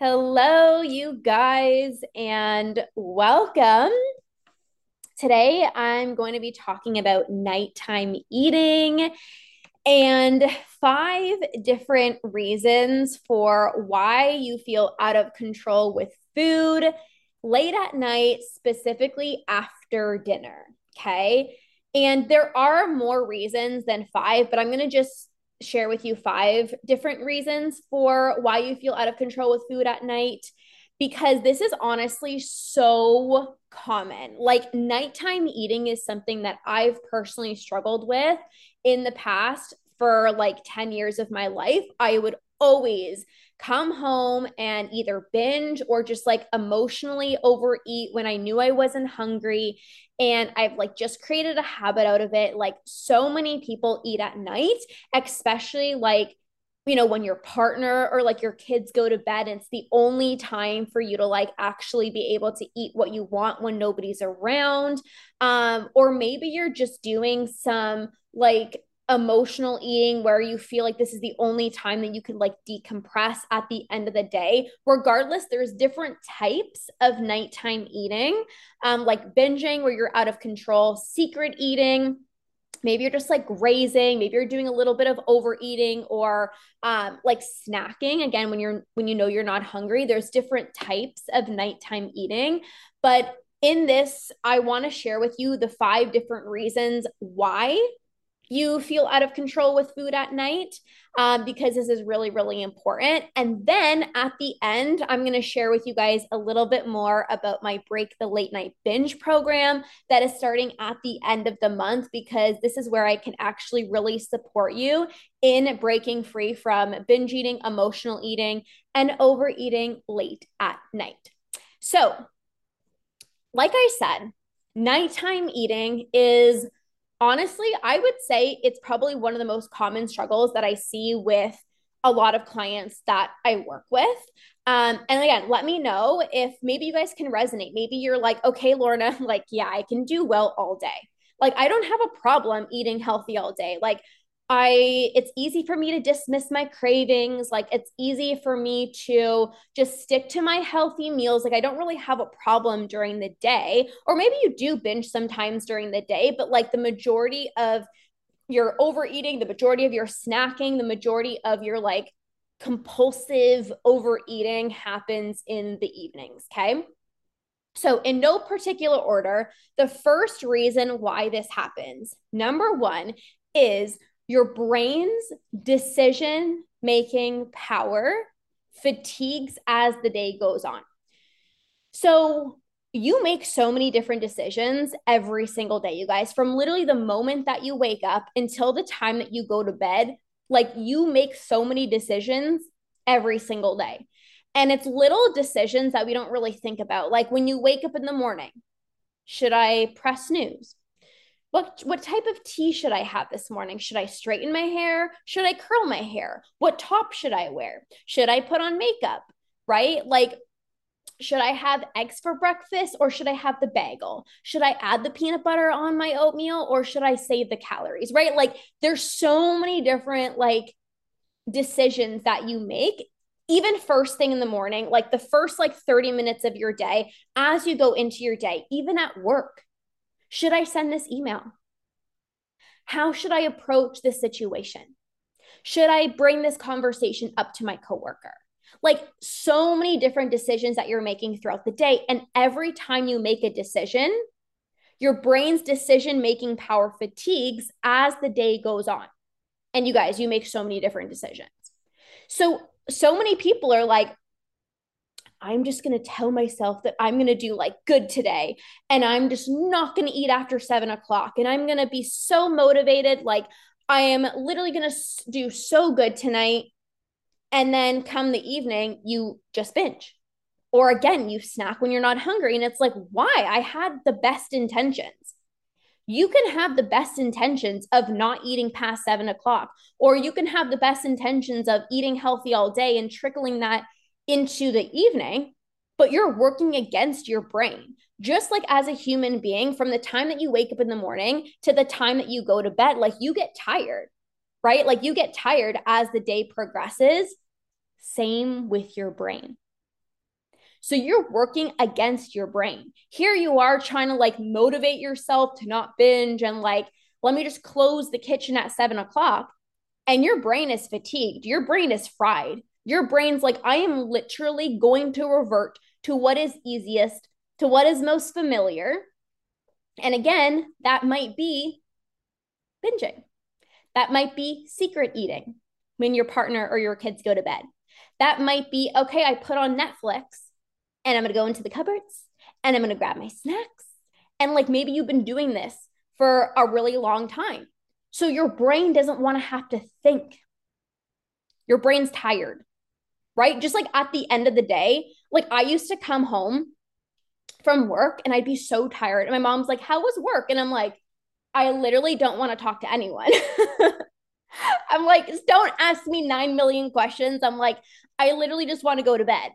Hello, you guys, and welcome. Today, I'm going to be talking about nighttime eating and five different reasons for why you feel out of control with food late at night, specifically after dinner. Okay. And there are more reasons than five, but I'm going to just share with you five different reasons for why you feel out of control with food at night because this is honestly so common. Like nighttime eating is something that I've personally struggled with in the past for like 10 years of my life. I would always come home and either binge or just like emotionally overeat when I knew I wasn't hungry. And I've like just created a habit out of it. Like so many people eat at night, especially like you know, when your partner or like your kids go to bed, and it's the only time for you to like actually be able to eat what you want when nobody's around. Um, or maybe you're just doing some like emotional eating where you feel like this is the only time that you can like decompress at the end of the day. Regardless there's different types of nighttime eating um, like binging where you're out of control secret eating. Maybe you're just like grazing maybe you're doing a little bit of overeating or um, like snacking. Again when you're when you know you're not hungry there's different types of nighttime eating. But in this i want to share with you the five different reasons why you feel out of control with food at night um, because this is really, really important. And then at the end, I'm going to share with you guys a little bit more about my Break the Late Night Binge program that is starting at the end of the month because this is where I can actually really support you in breaking free from binge eating, emotional eating, and overeating late at night. So, like I said, nighttime eating is honestly, I would say it's probably one of the most common struggles that I see with a lot of clients that I work with. Um, and again, let me know if maybe you guys can resonate. Maybe you're like, okay, Lorna, like, yeah, I can do well all day. Like, I don't have a problem eating healthy all day. Like, I it's easy for me to dismiss my cravings. Like it's easy for me to just stick to my healthy meals. Like I don't really have a problem during the day. Or maybe you do binge sometimes during the day, but like the majority of your overeating, the majority of your snacking, the majority of your like compulsive overeating happens in the evenings, okay? So, in no particular order, the first reason why this happens, number one, is your brain's decision making power fatigues as the day goes on. So, you make so many different decisions every single day, you guys, from literally the moment that you wake up until the time that you go to bed. Like, you make so many decisions every single day. And it's little decisions that we don't really think about. Like, when you wake up in the morning, should I press snooze? What what type of tea should I have this morning? Should I straighten my hair? Should I curl my hair? What top should I wear? Should I put on makeup? Right? Like should I have eggs for breakfast or should I have the bagel? Should I add the peanut butter on my oatmeal or should I save the calories? Right? Like there's so many different like decisions that you make even first thing in the morning, like the first like 30 minutes of your day as you go into your day, even at work should I send this email? How should I approach this situation? Should I bring this conversation up to my coworker? Like so many different decisions that you're making throughout the day. And every time you make a decision, your brain's decision making power fatigues as the day goes on. And you guys, you make so many different decisions. So, so many people are like, I'm just going to tell myself that I'm going to do like good today. And I'm just not going to eat after seven o'clock. And I'm going to be so motivated. Like, I am literally going to do so good tonight. And then come the evening, you just binge. Or again, you snack when you're not hungry. And it's like, why? I had the best intentions. You can have the best intentions of not eating past seven o'clock, or you can have the best intentions of eating healthy all day and trickling that into the evening, but you're working against your brain. Just like as a human being, from the time that you wake up in the morning to the time that you go to bed, like you get tired, right? Like you get tired as the day progresses. Same with your brain. So you're working against your brain. Here you are trying to like motivate yourself to not binge and like, let me just close the kitchen at seven o'clock. And your brain is fatigued. Your brain is fried. Your brain's like, I am literally going to revert to what is easiest, to what is most familiar. And again, that might be binging. That might be secret eating when your partner or your kids go to bed. That might be, okay, I put on Netflix and I'm going to go into the cupboards and I'm going to grab my snacks. And like maybe you've been doing this for a really long time. So your brain doesn't want to have to think. Your brain's tired, right? Just like at the end of the day, like I used to come home from work and I'd be so tired. And my mom's like, How was work? And I'm like, I literally don't want to talk to anyone. I'm like, don't ask me 9 million questions. I'm like, I literally just want to go to bed.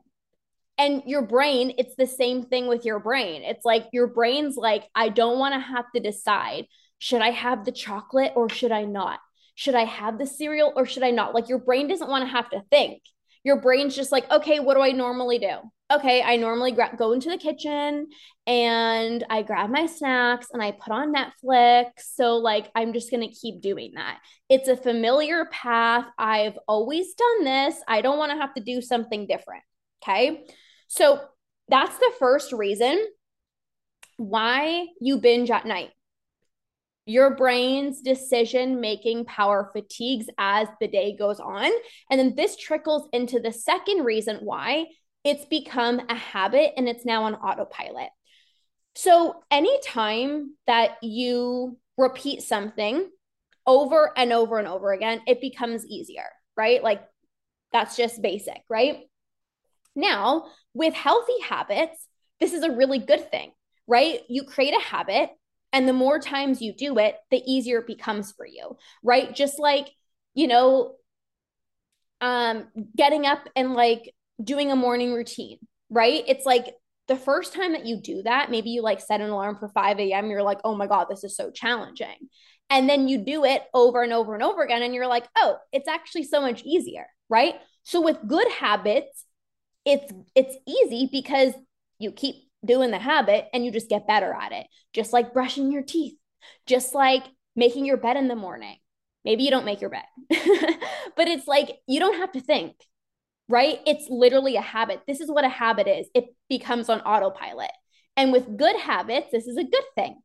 And your brain, it's the same thing with your brain. It's like your brain's like, I don't want to have to decide should I have the chocolate or should I not? Should I have the cereal or should I not? Like your brain doesn't want to have to think. Your brain's just like, okay, what do I normally do? okay, I normally gra- go into the kitchen and I grab my snacks and I put on Netflix. So, like, I'm just going to keep doing that. It's a familiar path. I've always done this. I don't want to have to do something different. Okay. So, that's the first reason why you binge at night. Your brain's decision making power fatigues as the day goes on. And then this trickles into the second reason why it's become a habit and it's now on autopilot. So, anytime that you repeat something over and over and over again, it becomes easier, right? Like that's just basic, right? Now, with healthy habits, this is a really good thing, right? You create a habit, and the more times you do it, the easier it becomes for you, right? Just like, you know, um, getting up and like doing a morning routine, right? It's like the first time that you do that, maybe you like set an alarm for 5 a.m., you're like, oh my God, this is so challenging. And then you do it over and over and over again, and you're like, oh, it's actually so much easier, right? So with good habits, it's it's easy because you keep doing the habit and you just get better at it. Just like brushing your teeth, just like making your bed in the morning. Maybe you don't make your bed, but it's like you don't have to think right? It's literally a habit. This is what a habit is it becomes on autopilot. And with good habits, this is a good thing.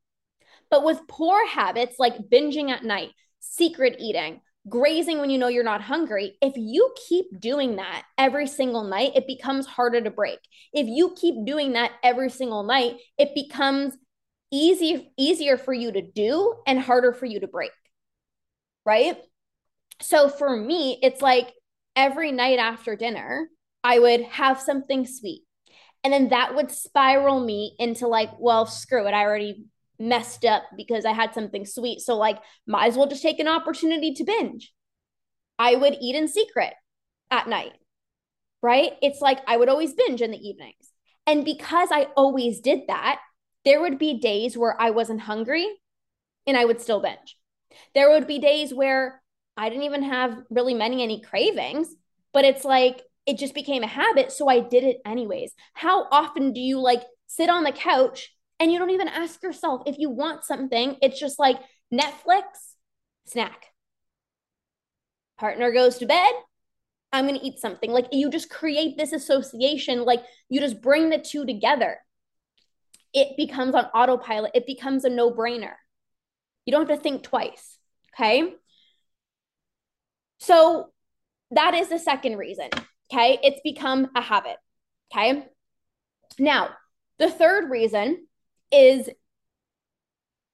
But with poor habits like binging at night, secret eating, grazing when you know you're not hungry, if you keep doing that every single night, it becomes harder to break. If you keep doing that every single night, it becomes easy easier for you to do and harder for you to break. Right? So for me, it's like every night after dinner, I would have something sweet. And then that would spiral me into like, well, screw it. I already messed up because I had something sweet. So, like, might as well just take an opportunity to binge. I would eat in secret at night, right? It's like I would always binge in the evenings. And because I always did that, there would be days where I wasn't hungry and I would still binge. There would be days where I didn't even have really many any cravings, but it's like it just became a habit. So I did it anyways. How often do you like sit on the couch and you don't even ask yourself if you want something? It's just like Netflix, snack. Partner goes to bed. I'm going to eat something. Like you just create this association, like you just bring the two together. It becomes on autopilot, it becomes a no brainer. You don't have to think twice. Okay. So that is the second reason. Okay. It's become a habit. Okay. Now, the third reason is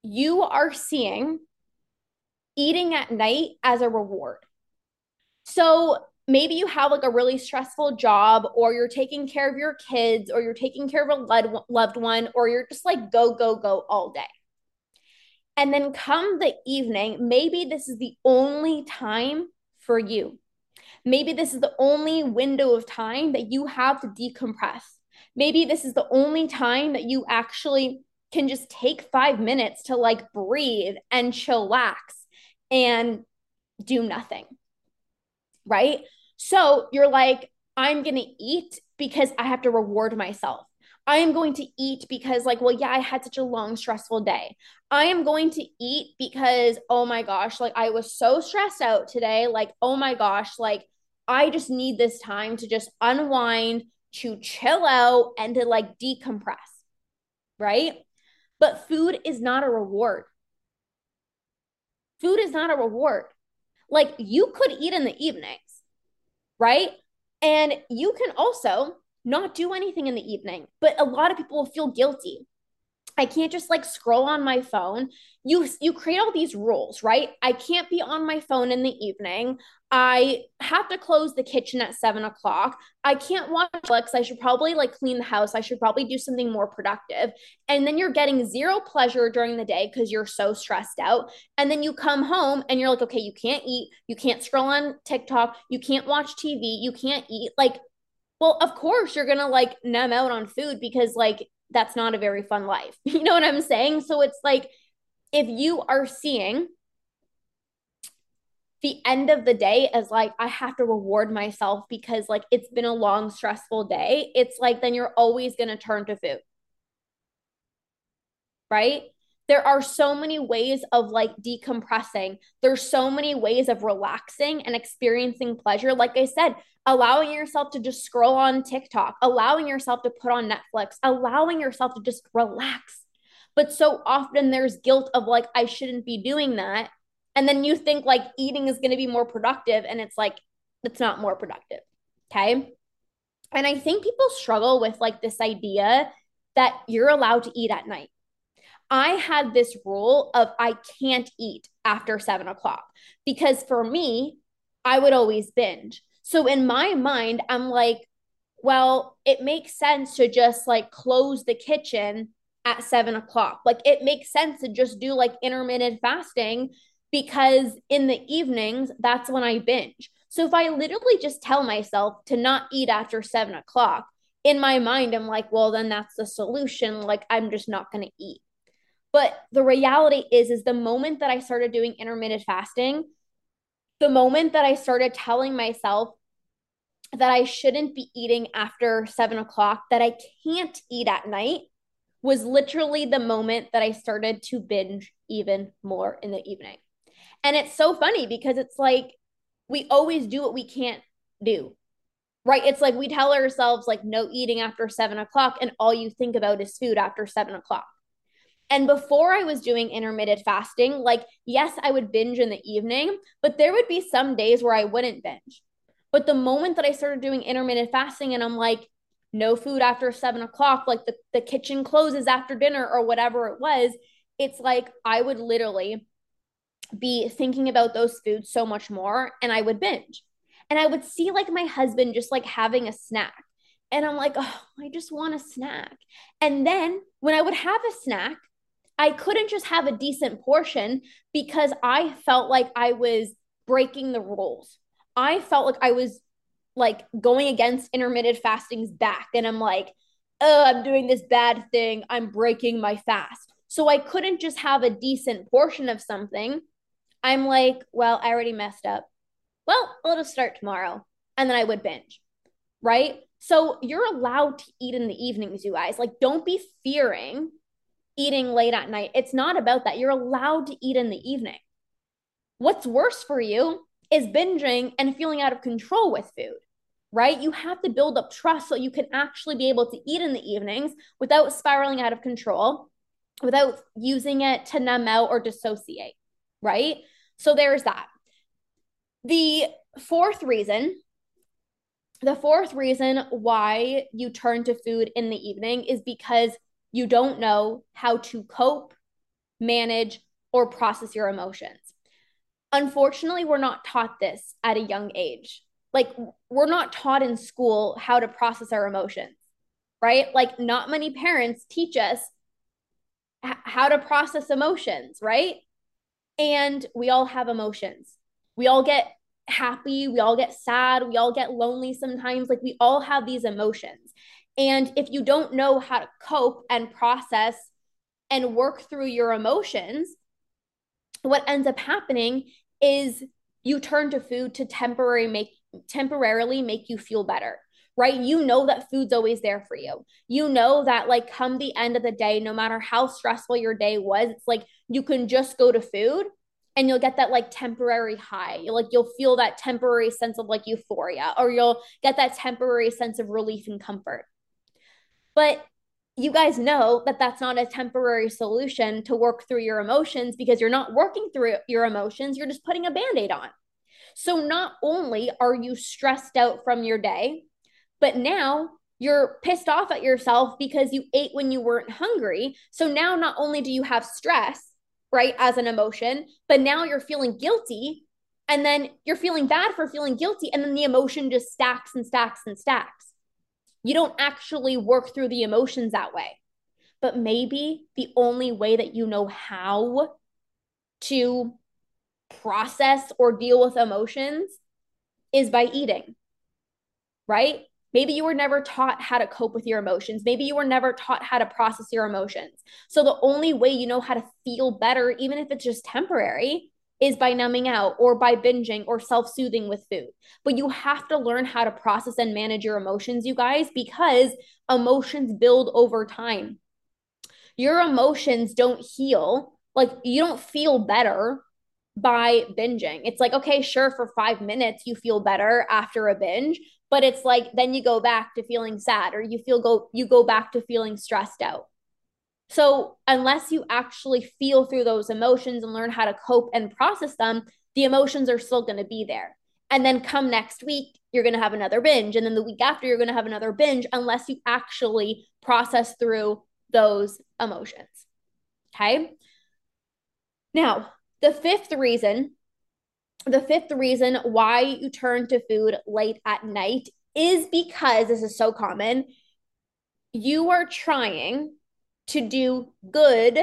you are seeing eating at night as a reward. So maybe you have like a really stressful job, or you're taking care of your kids, or you're taking care of a loved one, or you're just like go, go, go all day. And then come the evening, maybe this is the only time for you. Maybe this is the only window of time that you have to decompress. Maybe this is the only time that you actually can just take five minutes to like breathe and chillax and do nothing. Right. So you're like, I'm going to eat because I have to reward myself. I am going to eat because, like, well, yeah, I had such a long, stressful day. I am going to eat because, oh my gosh, like, I was so stressed out today. Like, oh my gosh, like, I just need this time to just unwind, to chill out, and to like decompress. Right. But food is not a reward. Food is not a reward. Like, you could eat in the evenings, right? And you can also not do anything in the evening. But a lot of people will feel guilty. I can't just like scroll on my phone. You you create all these rules, right? I can't be on my phone in the evening. I have to close the kitchen at seven o'clock. I can't watch Netflix. I should probably like clean the house. I should probably do something more productive. And then you're getting zero pleasure during the day because you're so stressed out. And then you come home and you're like, okay, you can't eat. You can't scroll on TikTok. You can't watch TV. You can't eat. Like well, of course you're gonna like numb out on food because like that's not a very fun life. You know what I'm saying? So it's like if you are seeing the end of the day as like I have to reward myself because like it's been a long stressful day, it's like then you're always going to turn to food. Right? There are so many ways of like decompressing. There's so many ways of relaxing and experiencing pleasure. Like I said, allowing yourself to just scroll on TikTok, allowing yourself to put on Netflix, allowing yourself to just relax. But so often there's guilt of like, I shouldn't be doing that. And then you think like eating is going to be more productive. And it's like, it's not more productive. Okay. And I think people struggle with like this idea that you're allowed to eat at night. I had this rule of I can't eat after seven o'clock because for me, I would always binge. So in my mind, I'm like, well, it makes sense to just like close the kitchen at seven o'clock. Like it makes sense to just do like intermittent fasting because in the evenings, that's when I binge. So if I literally just tell myself to not eat after seven o'clock, in my mind, I'm like, well, then that's the solution. Like I'm just not going to eat. But the reality is, is the moment that I started doing intermittent fasting, the moment that I started telling myself that I shouldn't be eating after seven o'clock, that I can't eat at night, was literally the moment that I started to binge even more in the evening. And it's so funny because it's like we always do what we can't do, right? It's like we tell ourselves, like, no eating after seven o'clock, and all you think about is food after seven o'clock. And before I was doing intermittent fasting, like, yes, I would binge in the evening, but there would be some days where I wouldn't binge. But the moment that I started doing intermittent fasting and I'm like, no food after seven o'clock, like the, the kitchen closes after dinner or whatever it was, it's like I would literally be thinking about those foods so much more and I would binge. And I would see like my husband just like having a snack. And I'm like, oh, I just want a snack. And then when I would have a snack, I couldn't just have a decent portion because I felt like I was breaking the rules. I felt like I was like going against intermittent fasting's back. And I'm like, oh, I'm doing this bad thing. I'm breaking my fast. So I couldn't just have a decent portion of something. I'm like, well, I already messed up. Well, I'll just start tomorrow. And then I would binge. Right. So you're allowed to eat in the evenings, you guys. Like, don't be fearing eating late at night. It's not about that. You're allowed to eat in the evening. What's worse for you is binging and feeling out of control with food, right? You have to build up trust so you can actually be able to eat in the evenings without spiraling out of control, without using it to numb out or dissociate, right? So there's that. The fourth reason the fourth reason why you turn to food in the evening is because you don't know how to cope, manage, or process your emotions. Unfortunately, we're not taught this at a young age. Like, we're not taught in school how to process our emotions, right? Like, not many parents teach us how to process emotions, right? And we all have emotions. We all get happy, we all get sad, we all get lonely sometimes. Like, we all have these emotions. And if you don't know how to cope and process and work through your emotions, what ends up happening is you turn to food to temporary make temporarily make you feel better right? You know that food's always there for you. You know that, like, come the end of the day, no matter how stressful your day was, it's like you can just go to food and you'll get that like temporary high. You'll, like you'll feel that temporary sense of like euphoria, or you'll get that temporary sense of relief and comfort. But you guys know that that's not a temporary solution to work through your emotions because you're not working through your emotions, you're just putting a band aid on. So not only are you stressed out from your day, but now you're pissed off at yourself because you ate when you weren't hungry. So now not only do you have stress, right, as an emotion, but now you're feeling guilty. And then you're feeling bad for feeling guilty. And then the emotion just stacks and stacks and stacks. You don't actually work through the emotions that way. But maybe the only way that you know how to process or deal with emotions is by eating, right? Maybe you were never taught how to cope with your emotions. Maybe you were never taught how to process your emotions. So the only way you know how to feel better, even if it's just temporary, is by numbing out or by binging or self soothing with food. But you have to learn how to process and manage your emotions, you guys, because emotions build over time. Your emotions don't heal. Like you don't feel better by binging. It's like, okay, sure, for five minutes you feel better after a binge, but it's like then you go back to feeling sad or you feel go you go back to feeling stressed out. So, unless you actually feel through those emotions and learn how to cope and process them, the emotions are still going to be there. And then come next week, you're going to have another binge. And then the week after, you're going to have another binge unless you actually process through those emotions. Okay. Now, the fifth reason, the fifth reason why you turn to food late at night is because this is so common. You are trying to do good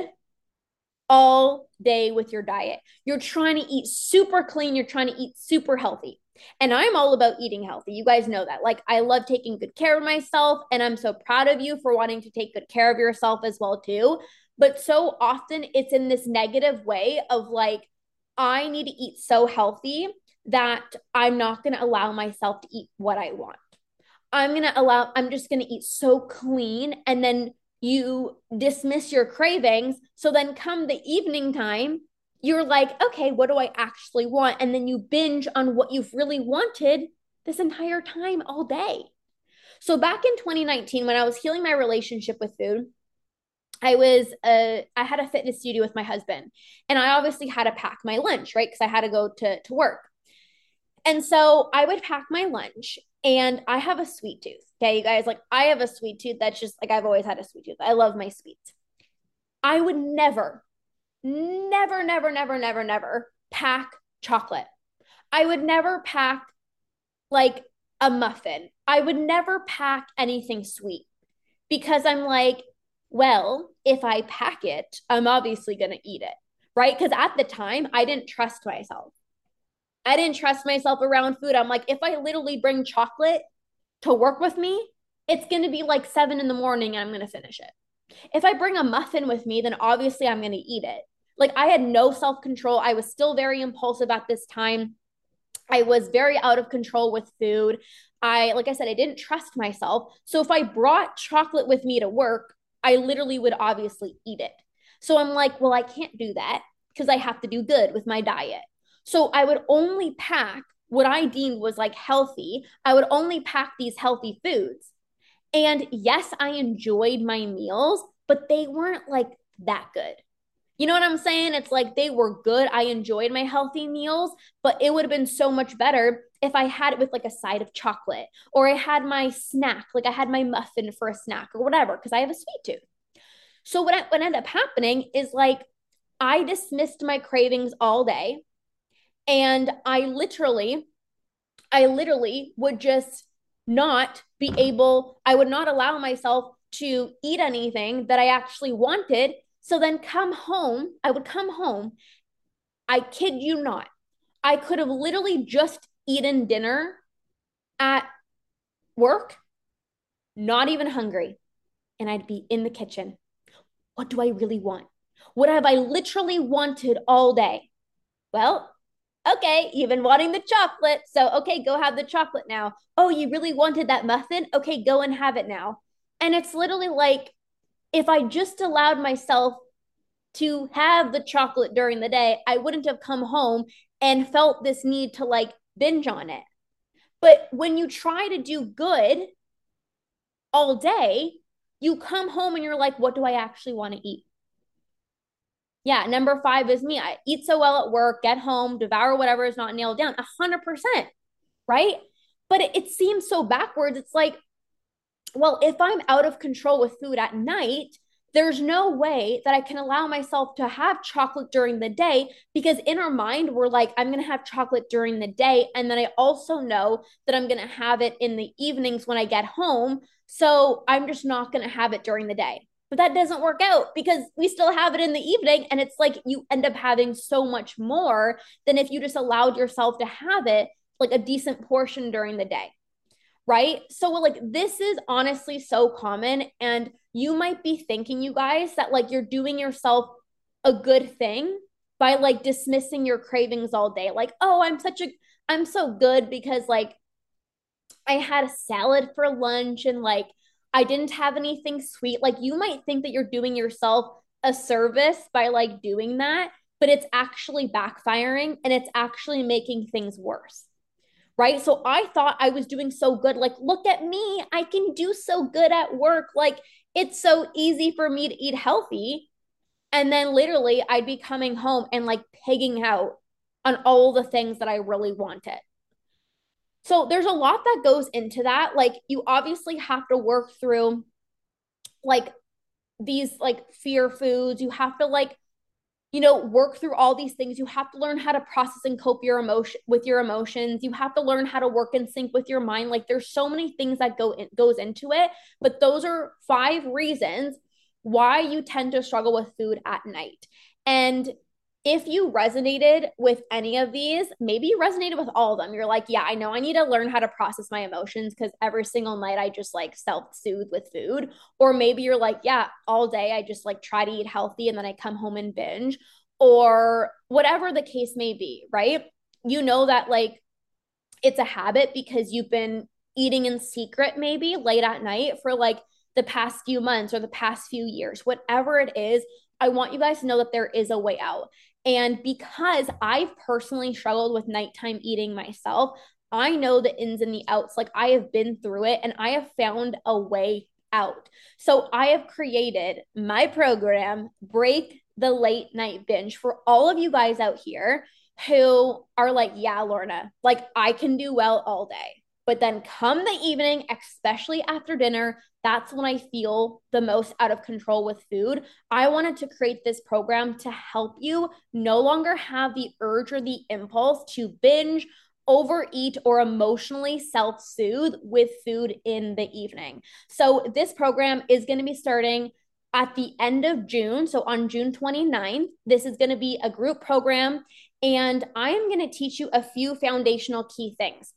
all day with your diet. You're trying to eat super clean, you're trying to eat super healthy. And I'm all about eating healthy. You guys know that. Like, I love taking good care of myself, and I'm so proud of you for wanting to take good care of yourself as well too. But so often it's in this negative way of like, I need to eat so healthy that I'm not going to allow myself to eat what I want. I'm going to allow, I'm just going to eat so clean. And then you dismiss your cravings. So then come the evening time, you're like, okay, what do I actually want? And then you binge on what you've really wanted this entire time all day. So back in 2019, when I was healing my relationship with food, I was uh I had a fitness studio with my husband and I obviously had to pack my lunch, right? Because I had to go to to work. And so I would pack my lunch and I have a sweet tooth. Okay, you guys, like I have a sweet tooth that's just like I've always had a sweet tooth. I love my sweets. I would never, never, never, never, never, never pack chocolate. I would never pack like a muffin. I would never pack anything sweet because I'm like, well, if I pack it, I'm obviously going to eat it, right? Because at the time, I didn't trust myself. I didn't trust myself around food. I'm like, if I literally bring chocolate to work with me, it's going to be like seven in the morning and I'm going to finish it. If I bring a muffin with me, then obviously I'm going to eat it. Like I had no self control. I was still very impulsive at this time. I was very out of control with food. I, like I said, I didn't trust myself. So if I brought chocolate with me to work, I literally would obviously eat it. So I'm like, well, I can't do that because I have to do good with my diet. So I would only pack what I deemed was like healthy. I would only pack these healthy foods. And yes, I enjoyed my meals, but they weren't like that good. You know what I'm saying? It's like they were good. I enjoyed my healthy meals, but it would have been so much better if I had it with like a side of chocolate or I had my snack, like I had my muffin for a snack or whatever, because I have a sweet tooth. So what, what ended up happening is like I dismissed my cravings all day. And I literally, I literally would just not be able, I would not allow myself to eat anything that I actually wanted. So then come home, I would come home. I kid you not. I could have literally just eaten dinner at work, not even hungry, and I'd be in the kitchen. What do I really want? What have I literally wanted all day? Well, okay, you've been wanting the chocolate. So, okay, go have the chocolate now. Oh, you really wanted that muffin? Okay, go and have it now. And it's literally like if I just allowed myself to have the chocolate during the day, I wouldn't have come home and felt this need to like binge on it. But when you try to do good all day, you come home and you're like, what do I actually want to eat? Yeah, number five is me. I eat so well at work, get home, devour whatever is not nailed down. A hundred percent, right? But it, it seems so backwards. It's like, well, if I'm out of control with food at night, there's no way that I can allow myself to have chocolate during the day because in our mind, we're like, I'm going to have chocolate during the day. And then I also know that I'm going to have it in the evenings when I get home. So I'm just not going to have it during the day. But that doesn't work out because we still have it in the evening. And it's like you end up having so much more than if you just allowed yourself to have it like a decent portion during the day right? So like this is honestly so common and you might be thinking you guys that like you're doing yourself a good thing by like dismissing your cravings all day. Like, "Oh, I'm such a I'm so good because like I had a salad for lunch and like I didn't have anything sweet." Like you might think that you're doing yourself a service by like doing that, but it's actually backfiring and it's actually making things worse right? So I thought I was doing so good. Like, look at me. I can do so good at work. Like, it's so easy for me to eat healthy. And then literally, I'd be coming home and like pigging out on all the things that I really wanted. So there's a lot that goes into that. Like, you obviously have to work through like these like fear foods. You have to like you know work through all these things. You have to learn how to process and cope your emotion with your emotions. You have to learn how to work in sync with your mind. Like there's so many things that go in, goes into it but those are five reasons why you tend to struggle with food at night. And if you resonated with any of these, maybe you resonated with all of them. You're like, yeah, I know I need to learn how to process my emotions because every single night I just like self soothe with food. Or maybe you're like, yeah, all day I just like try to eat healthy and then I come home and binge, or whatever the case may be, right? You know that like it's a habit because you've been eating in secret, maybe late at night for like the past few months or the past few years, whatever it is. I want you guys to know that there is a way out. And because I've personally struggled with nighttime eating myself, I know the ins and the outs. Like I have been through it and I have found a way out. So I have created my program, Break the Late Night Binge, for all of you guys out here who are like, yeah, Lorna, like I can do well all day. But then come the evening, especially after dinner, that's when I feel the most out of control with food. I wanted to create this program to help you no longer have the urge or the impulse to binge, overeat, or emotionally self soothe with food in the evening. So, this program is going to be starting at the end of June. So, on June 29th, this is going to be a group program. And I am going to teach you a few foundational key things.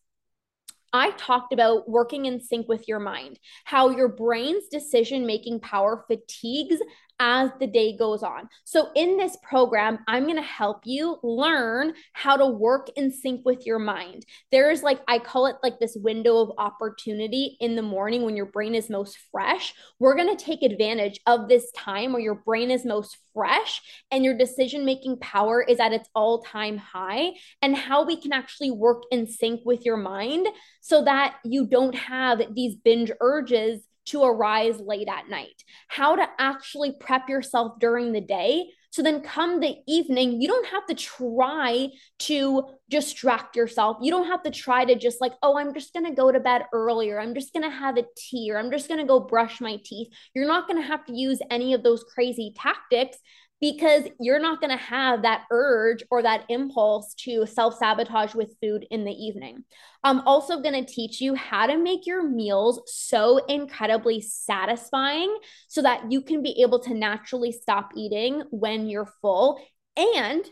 I talked about working in sync with your mind, how your brain's decision making power fatigues as the day goes on. So, in this program, I'm going to help you learn how to work in sync with your mind. There's like, I call it like this window of opportunity in the morning when your brain is most fresh. We're going to take advantage of this time where your brain is most fresh and your decision making power is at its all time high, and how we can actually work in sync with your mind so that you don't have these binge urges to arise late at night, how to actually prep yourself during the day. So then, come the evening, you don't have to try to distract yourself. You don't have to try to just like, oh, I'm just going to go to bed earlier. I'm just going to have a tea or I'm just going to go brush my teeth. You're not going to have to use any of those crazy tactics because you're not going to have that urge or that impulse to self sabotage with food in the evening. I'm also going to teach you how to make your meals so incredibly satisfying so that you can be able to naturally stop eating when you're full and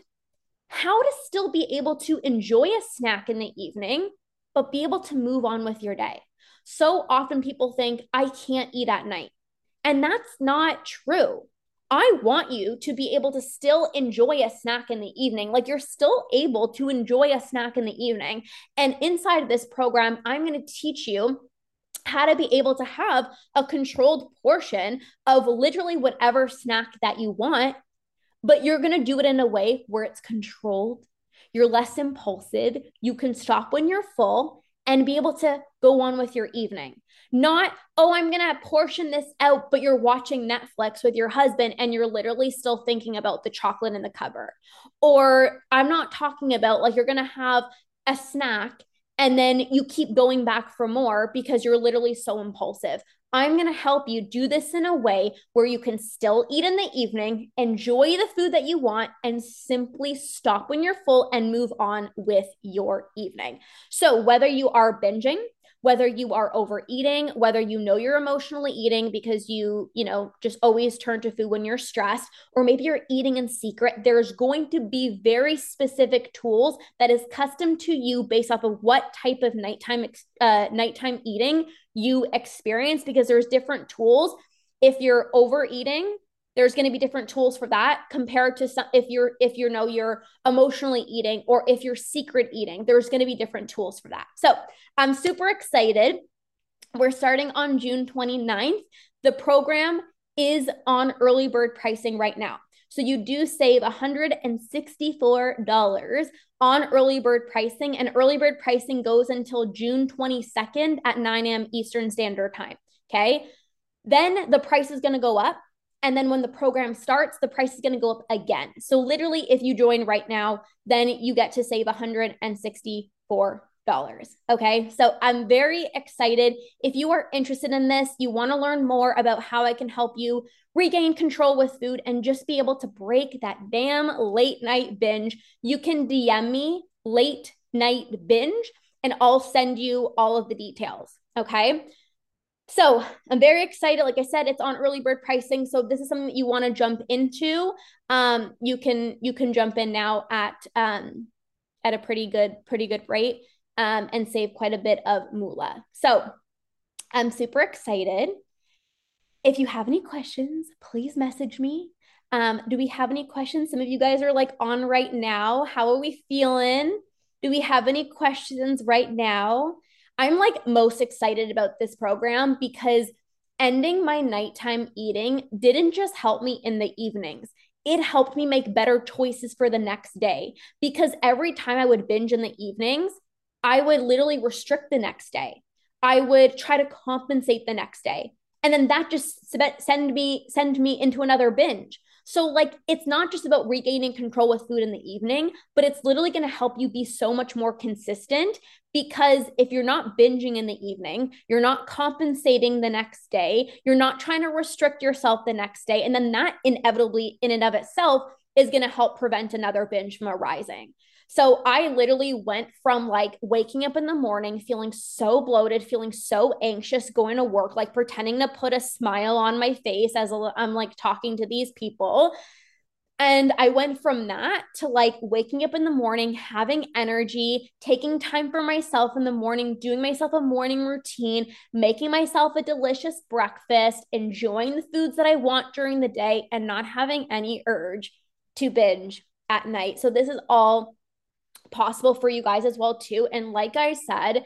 how to still be able to enjoy a snack in the evening, but be able to move on with your day. So often people think, I can't eat at night. And that's not true I want you to be able to still enjoy a snack in the evening. Like you're still able to enjoy a snack in the evening. And inside this program, I'm going to teach you how to be able to have a controlled portion of literally whatever snack that you want, but you're going to do it in a way where it's controlled. You're less impulsive. You can stop when you're full and be able to go on with your evening. Not, oh, I'm going to portion this out, but you're watching Netflix with your husband and you're literally still thinking about the chocolate in the cupboard. Or I'm not talking about like you're going to have a snack and then you keep going back for more because you're literally so impulsive. I'm going to help you do this in a way where you can still eat in the evening, enjoy the food that you want, and simply stop when you're full and move on with your evening. So, whether you are binging, whether you are overeating, whether you know you're emotionally eating because you, you know, just always turn to food when you're stressed, or maybe you're eating in secret, there's going to be very specific tools that is custom to you based off of what type of nighttime uh, nighttime eating you experience because there's different tools. If you're overeating, there's going to be different tools for that compared to some if you're if you know you're emotionally eating or if you're secret eating there's going to be different tools for that. So i'm super excited. We're starting on june 29th the program is on early bird pricing right now. So you do save $164 on early bird pricing and early bird pricing goes until june 22nd at 9 a.m eastern standard time okay? Then the price is going to go up and then when the program starts, the price is going to go up again. So literally, if you join right now, then you get to save $164. Okay. So I'm very excited. If you are interested in this, you want to learn more about how I can help you regain control with food and just be able to break that damn late night binge, you can DM me late night binge and I'll send you all of the details. Okay. So I'm very excited. Like I said, it's on early bird pricing. So this is something that you want to jump into. Um, you can you can jump in now at um, at a pretty good pretty good rate um, and save quite a bit of moolah. So I'm super excited. If you have any questions, please message me. Um, do we have any questions? Some of you guys are like on right now. How are we feeling? Do we have any questions right now? I'm like most excited about this program because ending my nighttime eating didn't just help me in the evenings. It helped me make better choices for the next day because every time I would binge in the evenings, I would literally restrict the next day. I would try to compensate the next day. And then that just send me send me into another binge. So, like, it's not just about regaining control with food in the evening, but it's literally going to help you be so much more consistent because if you're not binging in the evening, you're not compensating the next day, you're not trying to restrict yourself the next day. And then that inevitably, in and of itself, is going to help prevent another binge from arising. So I literally went from like waking up in the morning feeling so bloated, feeling so anxious going to work, like pretending to put a smile on my face as I'm like talking to these people. And I went from that to like waking up in the morning, having energy, taking time for myself in the morning, doing myself a morning routine, making myself a delicious breakfast, enjoying the foods that I want during the day, and not having any urge to binge at night. So, this is all possible for you guys as well too. And like i said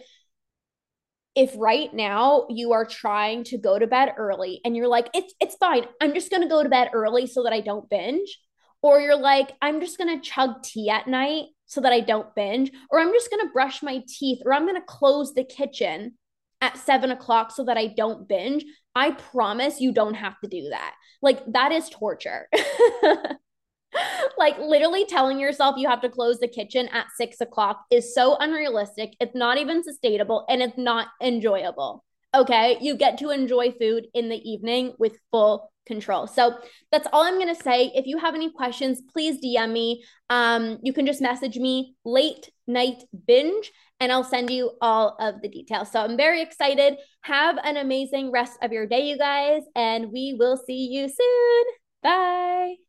if right now you are trying to go to bed early and you're like it's it's fine. I'm just going to go to bed early so that i don't binge or you're like i'm just going to chug tea at night so that i don't binge or i'm just going to brush my teeth or i'm going to close the kitchen at seven o'clock so that i don't binge i promise you don't have to do that. Like that is torture like literally telling yourself you have to close the kitchen at six o'clock is so unrealistic. It's not even sustainable and it's not enjoyable. Okay. You get to enjoy food in the evening with full control. So that's all I'm going to say. If you have any questions, please DM me. Um, you can just message me late night binge and I'll send you all of the details. So I'm very excited. Have an amazing rest of your day, you guys, and we will see you soon. Bye.